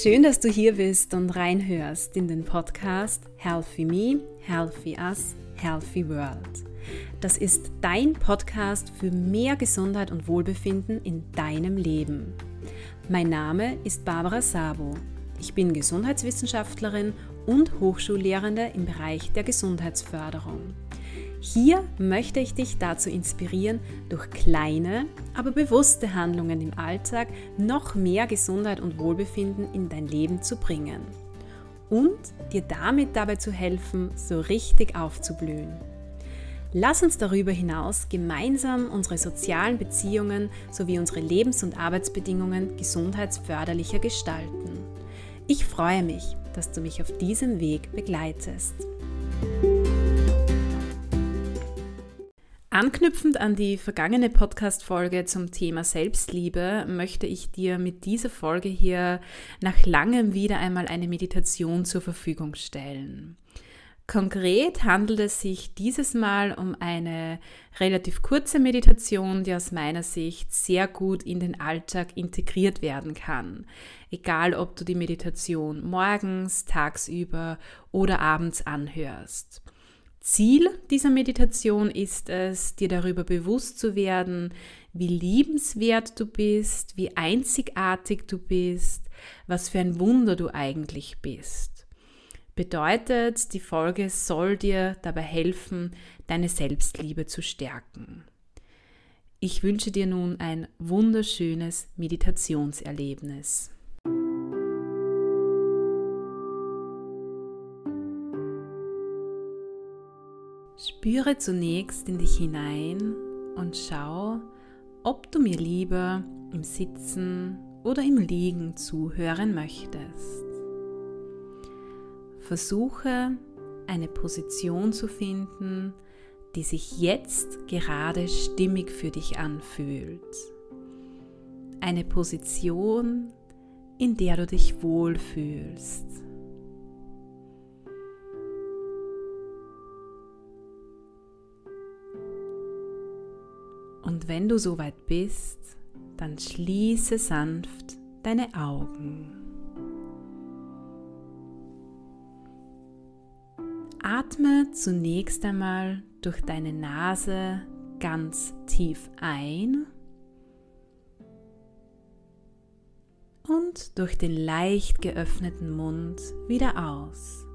Schön, dass du hier bist und reinhörst in den Podcast Healthy Me, Healthy Us, Healthy World. Das ist dein Podcast für mehr Gesundheit und Wohlbefinden in deinem Leben. Mein Name ist Barbara Sabo. Ich bin Gesundheitswissenschaftlerin und Hochschullehrende im Bereich der Gesundheitsförderung. Hier möchte ich dich dazu inspirieren, durch kleine, aber bewusste Handlungen im Alltag noch mehr Gesundheit und Wohlbefinden in dein Leben zu bringen und dir damit dabei zu helfen, so richtig aufzublühen. Lass uns darüber hinaus gemeinsam unsere sozialen Beziehungen sowie unsere Lebens- und Arbeitsbedingungen gesundheitsförderlicher gestalten. Ich freue mich, dass du mich auf diesem Weg begleitest. Anknüpfend an die vergangene Podcast-Folge zum Thema Selbstliebe möchte ich dir mit dieser Folge hier nach langem wieder einmal eine Meditation zur Verfügung stellen. Konkret handelt es sich dieses Mal um eine relativ kurze Meditation, die aus meiner Sicht sehr gut in den Alltag integriert werden kann. Egal, ob du die Meditation morgens, tagsüber oder abends anhörst. Ziel dieser Meditation ist es, dir darüber bewusst zu werden, wie liebenswert du bist, wie einzigartig du bist, was für ein Wunder du eigentlich bist. Bedeutet, die Folge soll dir dabei helfen, deine Selbstliebe zu stärken. Ich wünsche dir nun ein wunderschönes Meditationserlebnis. Spüre zunächst in dich hinein und schau, ob du mir lieber im Sitzen oder im Liegen zuhören möchtest. Versuche eine Position zu finden, die sich jetzt gerade stimmig für dich anfühlt. Eine Position, in der du dich wohlfühlst. Und wenn du soweit bist, dann schließe sanft deine Augen. Atme zunächst einmal durch deine Nase ganz tief ein und durch den leicht geöffneten Mund wieder aus.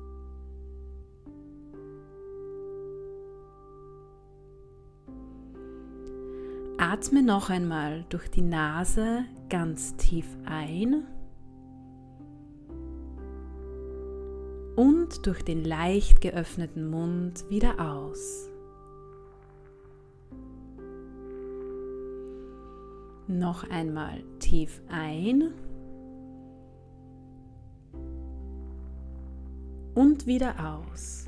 Atme noch einmal durch die Nase ganz tief ein und durch den leicht geöffneten Mund wieder aus. Noch einmal tief ein und wieder aus.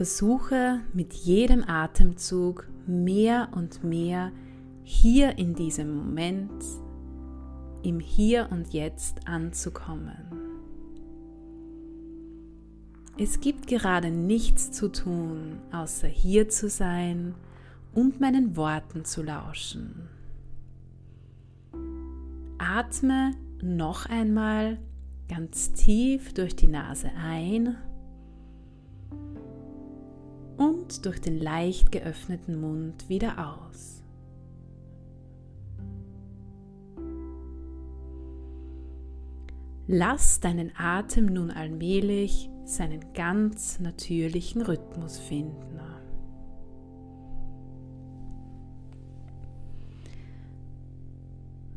Versuche mit jedem Atemzug mehr und mehr hier in diesem Moment, im Hier und Jetzt anzukommen. Es gibt gerade nichts zu tun, außer hier zu sein und meinen Worten zu lauschen. Atme noch einmal ganz tief durch die Nase ein und durch den leicht geöffneten Mund wieder aus. Lass deinen Atem nun allmählich seinen ganz natürlichen Rhythmus finden.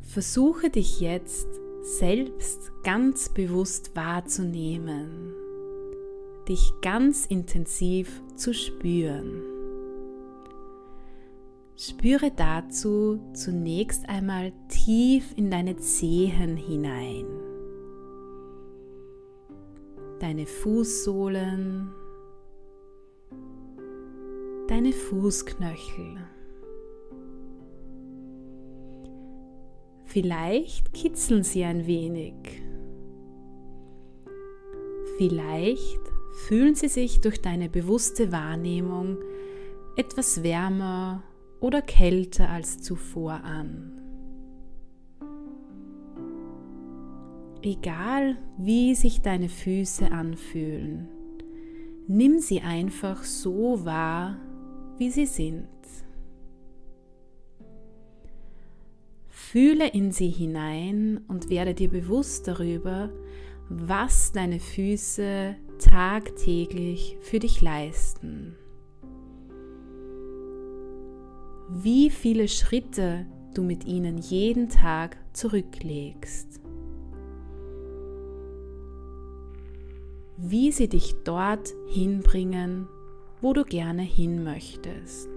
Versuche dich jetzt selbst ganz bewusst wahrzunehmen dich ganz intensiv zu spüren. Spüre dazu zunächst einmal tief in deine Zehen hinein. Deine Fußsohlen, deine Fußknöchel. Vielleicht kitzeln sie ein wenig. Vielleicht fühlen sie sich durch deine bewusste Wahrnehmung etwas wärmer oder kälter als zuvor an. Egal wie sich deine Füße anfühlen, nimm sie einfach so wahr, wie sie sind. Fühle in sie hinein und werde dir bewusst darüber, was deine Füße tagtäglich für dich leisten. Wie viele Schritte du mit ihnen jeden Tag zurücklegst. Wie sie dich dort hinbringen, wo du gerne hin möchtest.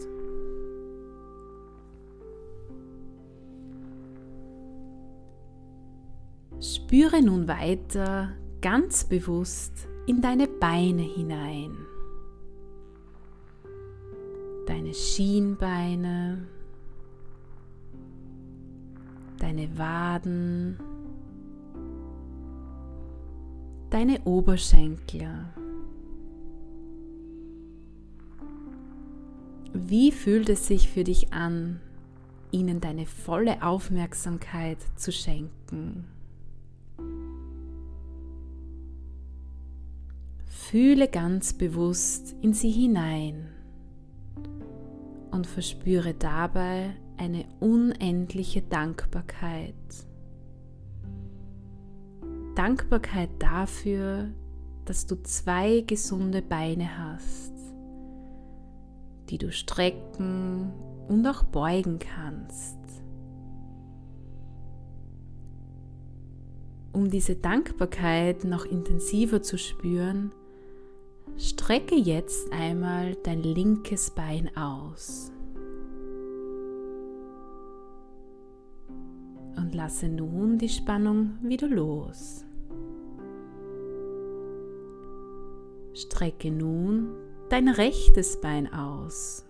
Spüre nun weiter ganz bewusst in deine Beine hinein. Deine Schienbeine, deine Waden, deine Oberschenkel. Wie fühlt es sich für dich an, ihnen deine volle Aufmerksamkeit zu schenken? Fühle ganz bewusst in sie hinein und verspüre dabei eine unendliche Dankbarkeit. Dankbarkeit dafür, dass du zwei gesunde Beine hast, die du strecken und auch beugen kannst. Um diese Dankbarkeit noch intensiver zu spüren, Strecke jetzt einmal dein linkes Bein aus. Und lasse nun die Spannung wieder los. Strecke nun dein rechtes Bein aus.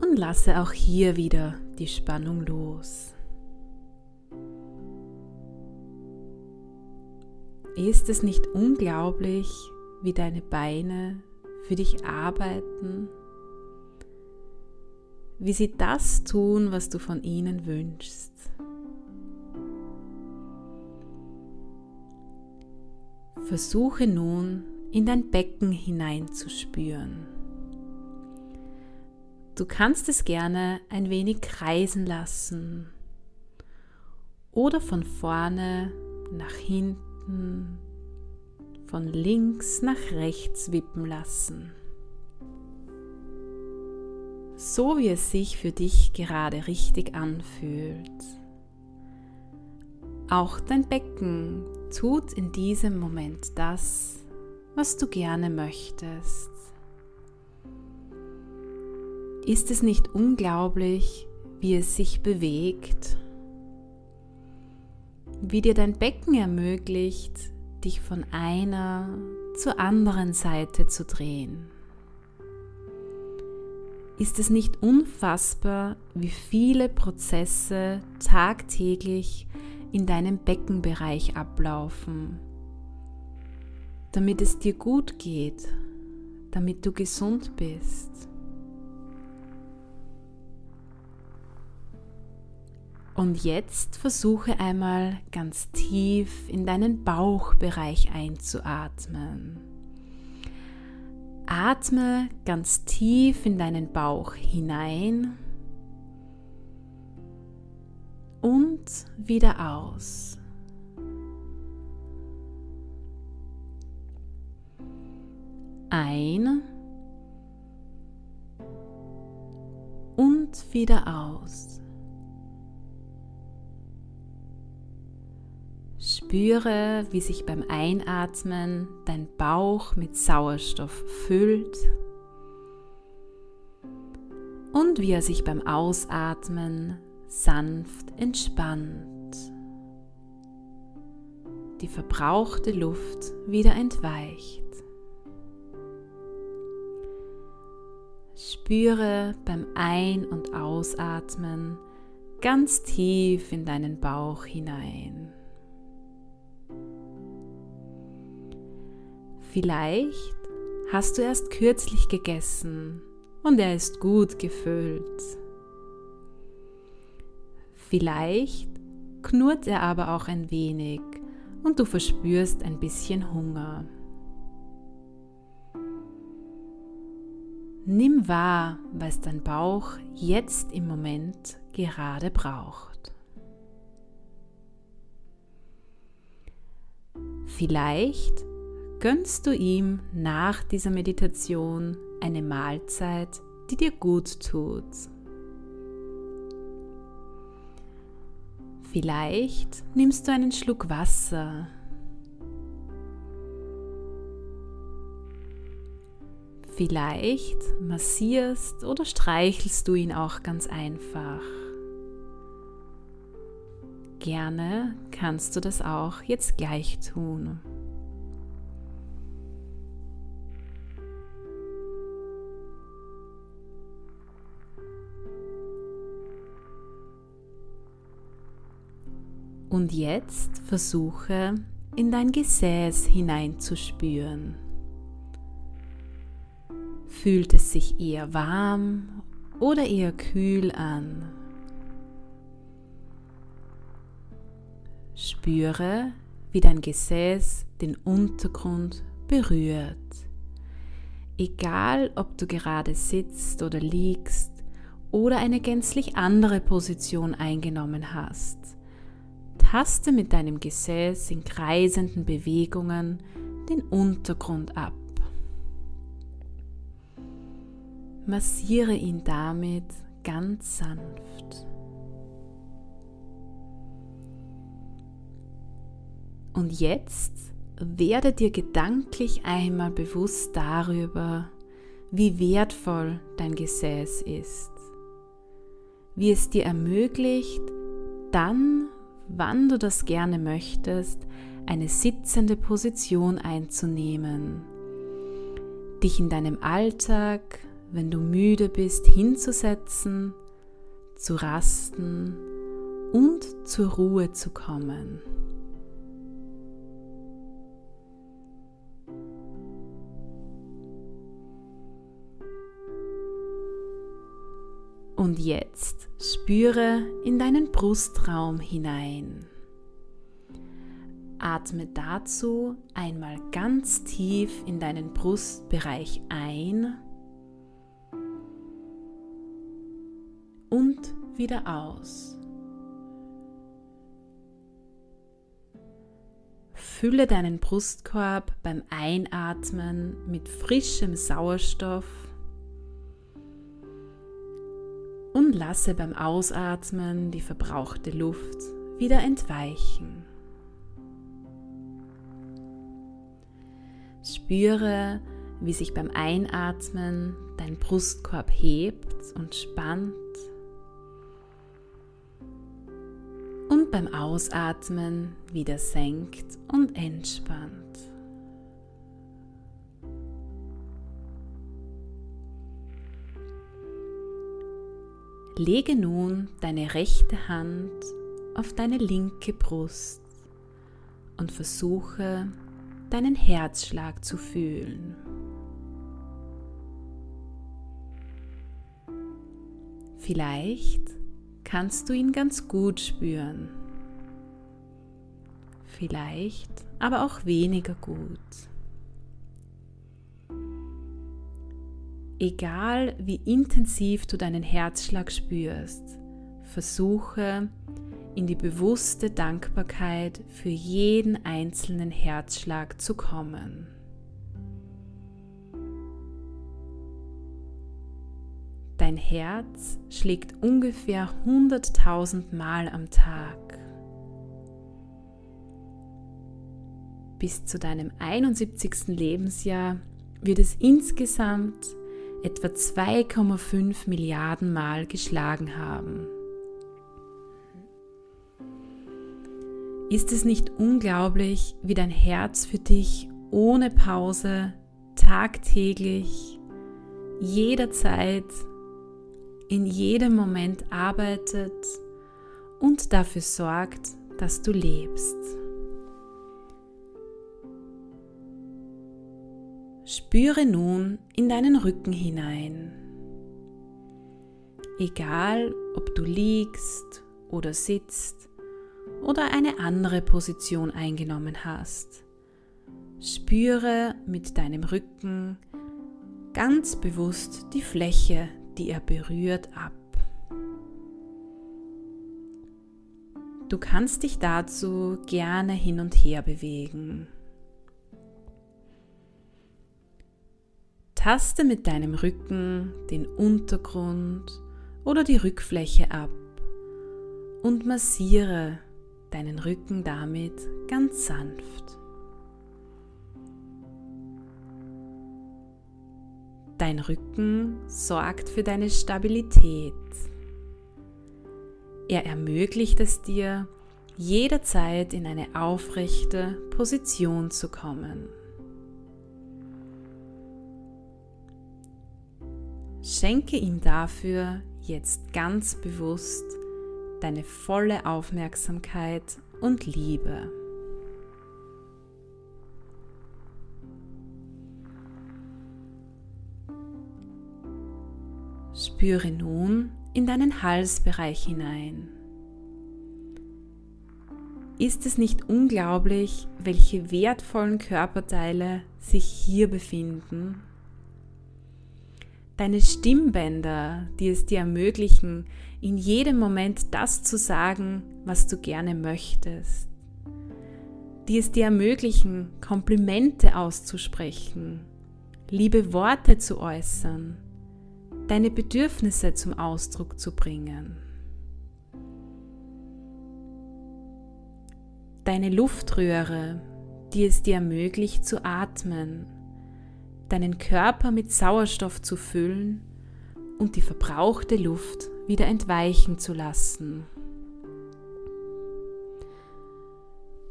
Und lasse auch hier wieder die Spannung los. Ist es nicht unglaublich, wie deine Beine für dich arbeiten? Wie sie das tun, was du von ihnen wünschst? Versuche nun in dein Becken hineinzuspüren. Du kannst es gerne ein wenig kreisen lassen oder von vorne nach hinten Gedanken von links nach rechts wippen lassen. So wie es sich für dich gerade richtig anfühlt. Auch dein Becken tut in diesem Moment das, was du gerne möchtest. Ist es nicht unglaublich, wie es sich bewegt wie dir dein Becken ermöglicht, dich von einer zur anderen Seite zu drehen. Ist es nicht unfassbar, wie viele Prozesse tagtäglich in deinem Beckenbereich ablaufen, damit es dir gut geht, damit du gesund bist? Und jetzt versuche einmal ganz tief in deinen Bauchbereich einzuatmen. Atme ganz tief in deinen Bauch hinein und wieder aus. Ein und wieder aus. Spüre, wie sich beim Einatmen dein Bauch mit Sauerstoff füllt und wie er sich beim Ausatmen sanft entspannt. Die verbrauchte Luft wieder entweicht. Spüre beim Ein- und Ausatmen ganz tief in deinen Bauch hinein. Vielleicht hast du erst kürzlich gegessen und er ist gut gefüllt. Vielleicht knurrt er aber auch ein wenig und du verspürst ein bisschen Hunger. Nimm wahr, was dein Bauch jetzt im Moment gerade braucht. Vielleicht gönnst du ihm nach dieser Meditation eine Mahlzeit, die dir gut tut. Vielleicht nimmst du einen Schluck Wasser. Vielleicht massierst oder streichelst du ihn auch ganz einfach. Gerne kannst du das auch jetzt gleich tun. Und jetzt versuche in dein Gesäß hineinzuspüren. Fühlt es sich eher warm oder eher kühl an? Spüre, wie dein Gesäß den Untergrund berührt. Egal, ob du gerade sitzt oder liegst oder eine gänzlich andere Position eingenommen hast. Taste mit deinem Gesäß in kreisenden Bewegungen den Untergrund ab. Massiere ihn damit ganz sanft. Und jetzt werde dir gedanklich einmal bewusst darüber, wie wertvoll dein Gesäß ist, wie es dir ermöglicht, dann, wann du das gerne möchtest, eine sitzende Position einzunehmen, dich in deinem Alltag, wenn du müde bist, hinzusetzen, zu rasten und zur Ruhe zu kommen. Und jetzt spüre in deinen Brustraum hinein. Atme dazu einmal ganz tief in deinen Brustbereich ein und wieder aus. Fülle deinen Brustkorb beim Einatmen mit frischem Sauerstoff lasse beim Ausatmen die verbrauchte Luft wieder entweichen. Spüre, wie sich beim Einatmen dein Brustkorb hebt und spannt und beim Ausatmen wieder senkt und entspannt. Lege nun deine rechte Hand auf deine linke Brust und versuche deinen Herzschlag zu fühlen. Vielleicht kannst du ihn ganz gut spüren, vielleicht aber auch weniger gut. Egal wie intensiv du deinen Herzschlag spürst, versuche in die bewusste Dankbarkeit für jeden einzelnen Herzschlag zu kommen. Dein Herz schlägt ungefähr 100.000 Mal am Tag. Bis zu deinem 71. Lebensjahr wird es insgesamt etwa 2,5 Milliarden Mal geschlagen haben. Ist es nicht unglaublich, wie dein Herz für dich ohne Pause tagtäglich, jederzeit, in jedem Moment arbeitet und dafür sorgt, dass du lebst? Spüre nun in deinen Rücken hinein. Egal, ob du liegst oder sitzt oder eine andere Position eingenommen hast, spüre mit deinem Rücken ganz bewusst die Fläche, die er berührt, ab. Du kannst dich dazu gerne hin und her bewegen. Taste mit deinem Rücken den Untergrund oder die Rückfläche ab und massiere deinen Rücken damit ganz sanft. Dein Rücken sorgt für deine Stabilität. Er ermöglicht es dir, jederzeit in eine aufrechte Position zu kommen. Schenke ihm dafür jetzt ganz bewusst deine volle Aufmerksamkeit und Liebe. Spüre nun in deinen Halsbereich hinein. Ist es nicht unglaublich, welche wertvollen Körperteile sich hier befinden? Deine Stimmbänder, die es dir ermöglichen, in jedem Moment das zu sagen, was du gerne möchtest. Die es dir ermöglichen, Komplimente auszusprechen, liebe Worte zu äußern deine Bedürfnisse zum Ausdruck zu bringen. Deine Luftröhre, die es dir ermöglicht zu atmen, deinen Körper mit Sauerstoff zu füllen und die verbrauchte Luft wieder entweichen zu lassen.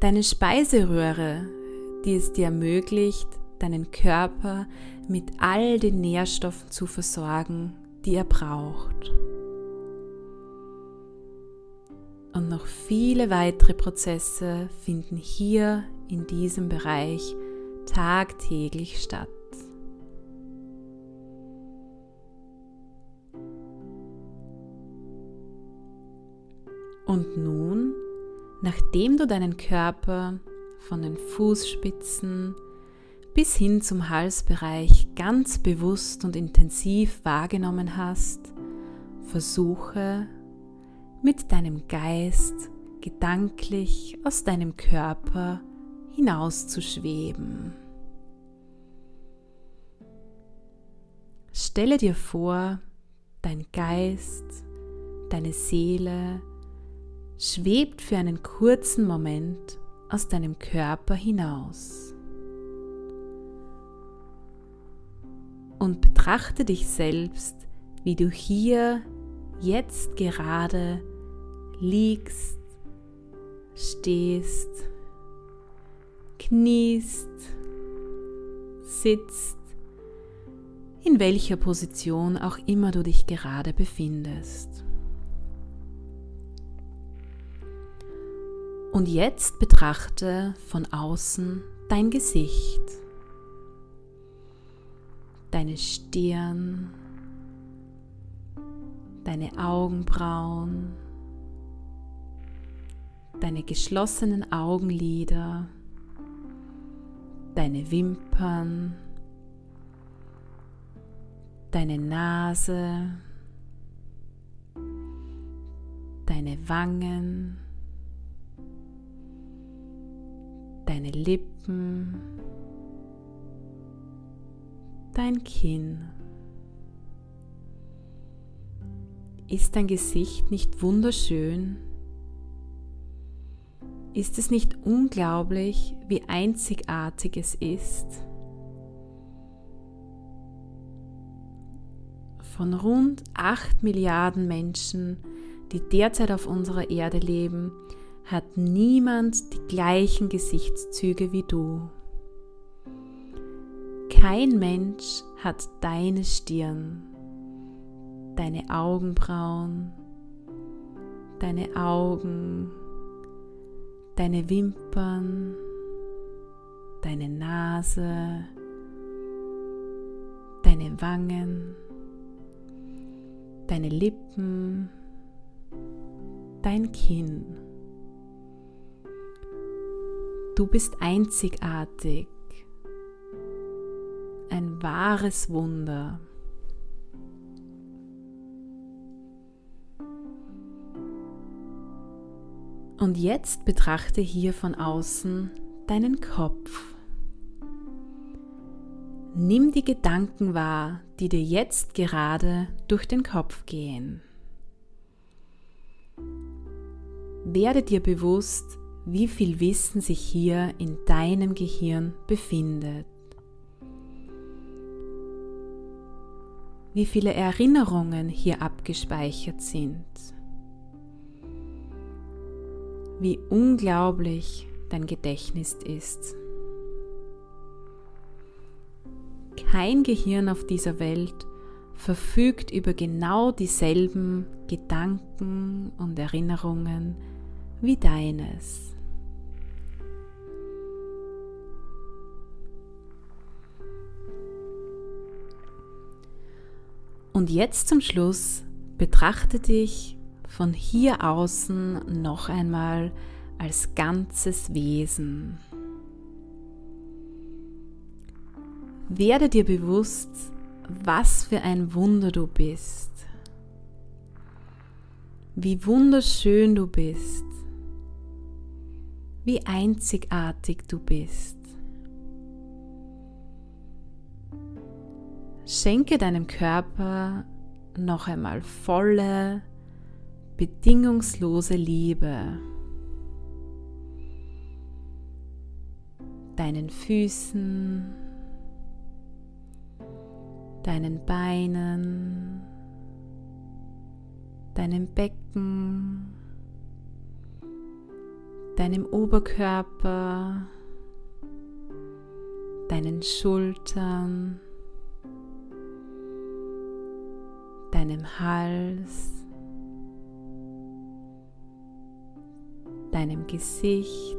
Deine Speiseröhre, die es dir ermöglicht, deinen Körper mit all den Nährstoffen zu versorgen, die er braucht. Und noch viele weitere Prozesse finden hier in diesem Bereich tagtäglich statt. Und nun, nachdem du deinen Körper von den Fußspitzen bis hin zum Halsbereich ganz bewusst und intensiv wahrgenommen hast, versuche mit deinem Geist gedanklich aus deinem Körper hinauszuschweben. Stelle dir vor, dein Geist, deine Seele schwebt für einen kurzen Moment aus deinem Körper hinaus. und betrachte dich selbst, wie du hier jetzt gerade liegst, stehst, kniest, sitzt, in welcher Position auch immer du dich gerade befindest. Und jetzt betrachte von außen dein Gesicht deine Stirn, deine Augenbrauen, deine geschlossenen Augenlider, deine Wimpern, deine Nase, deine Wangen, deine Lippen, dein Kinn. Ist dein Gesicht nicht wunderschön? Ist es nicht unglaublich, wie einzigartig es ist? Von rund 8 Milliarden Menschen, die derzeit auf unserer Erde leben, hat niemand die gleichen Gesichtszüge wie du. Kein Mensch hat deine Stirn, deine Augenbrauen, deine Augen, deine Wimpern, deine Nase, deine Wangen, deine Lippen, dein Kinn. Du bist einzigartig, ein wahres Wunder. Und jetzt betrachte hier von außen deinen Kopf. Nimm die Gedanken wahr, die dir jetzt gerade durch den Kopf gehen. Werde dir bewusst, wie viel Wissen sich hier in deinem Gehirn befindet. Wie viele Erinnerungen hier abgespeichert sind. Wie unglaublich dein Gedächtnis ist. Kein Gehirn auf dieser Welt verfügt über genau dieselben Gedanken und Erinnerungen wie deines. Und jetzt zum Schluss betrachte dich von hier außen noch einmal als ganzes Wesen. Werde dir bewusst, was für ein Wunder du bist. Wie wunderschön du bist. Wie einzigartig du bist. Schenke deinem Körper noch einmal volle, bedingungslose Liebe. Deinen Füßen, deinen Beinen, deinem Becken, deinem Oberkörper, deinen Schultern, deinem Hals, deinem Gesicht,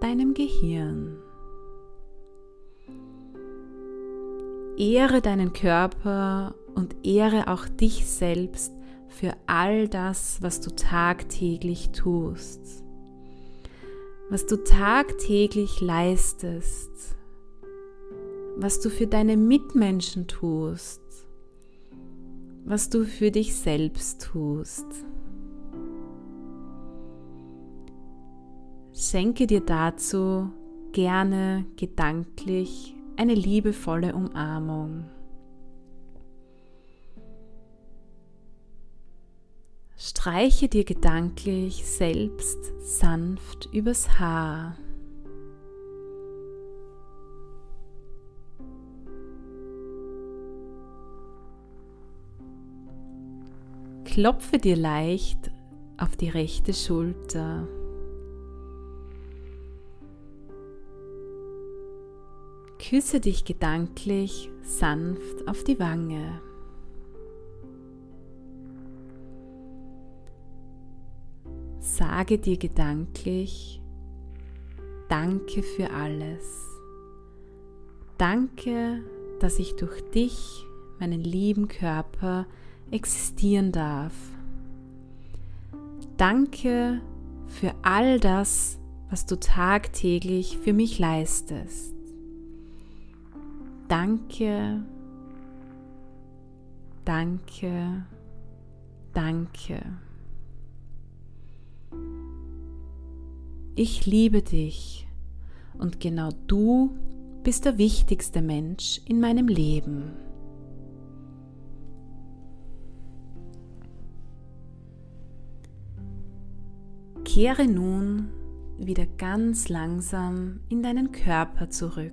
deinem Gehirn. Ehre deinen Körper und ehre auch dich selbst für all das, was du tagtäglich tust, was du tagtäglich leistest was du für deine Mitmenschen tust, was du für dich selbst tust. Schenke dir dazu gerne gedanklich eine liebevolle Umarmung. Streiche dir gedanklich selbst sanft übers Haar. Klopfe dir leicht auf die rechte Schulter. Küsse dich gedanklich sanft auf die Wange. Sage dir gedanklich Danke für alles. Danke, dass ich durch dich, meinen lieben Körper, existieren darf. Danke für all das, was du tagtäglich für mich leistest. Danke, danke, danke. Ich liebe dich und genau du bist der wichtigste Mensch in meinem Leben. Kehre nun wieder ganz langsam in deinen Körper zurück.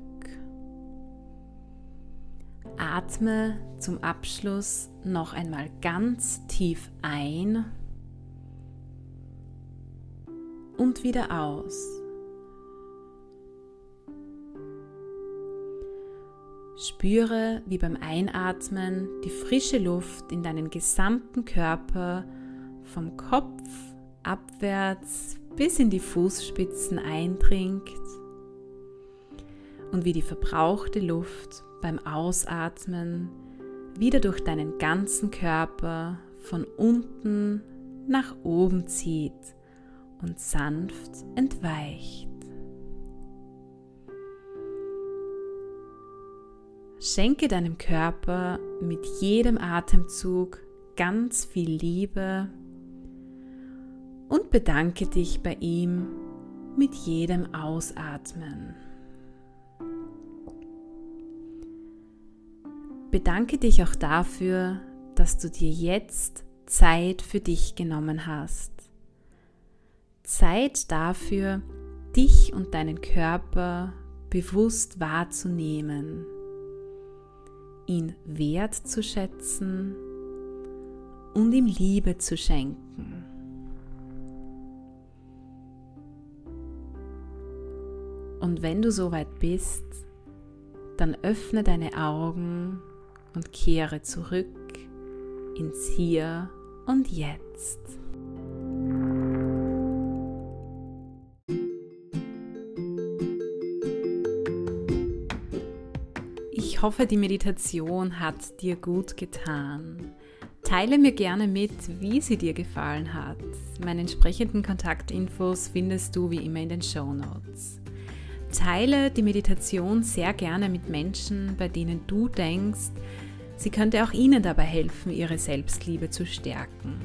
Atme zum Abschluss noch einmal ganz tief ein und wieder aus. Spüre, wie beim Einatmen die frische Luft in deinen gesamten Körper vom Kopf abwärts bis in die Fußspitzen eindringt und wie die verbrauchte Luft beim Ausatmen wieder durch deinen ganzen Körper von unten nach oben zieht und sanft entweicht. Schenke deinem Körper mit jedem Atemzug ganz viel Liebe und bedanke dich bei ihm mit jedem Ausatmen. Bedanke dich auch dafür, dass du dir jetzt Zeit für dich genommen hast. Zeit dafür, dich und deinen Körper bewusst wahrzunehmen, ihn wertzuschätzen und ihm Liebe zu schenken. Und wenn du soweit bist, dann öffne deine Augen und kehre zurück ins Hier und Jetzt. Ich hoffe, die Meditation hat dir gut getan. Teile mir gerne mit, wie sie dir gefallen hat. Meine entsprechenden Kontaktinfos findest du wie immer in den Show Notes. Teile die Meditation sehr gerne mit Menschen, bei denen du denkst, sie könnte auch ihnen dabei helfen, ihre Selbstliebe zu stärken.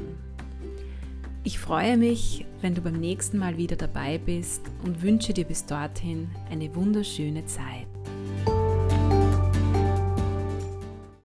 Ich freue mich, wenn du beim nächsten Mal wieder dabei bist und wünsche dir bis dorthin eine wunderschöne Zeit.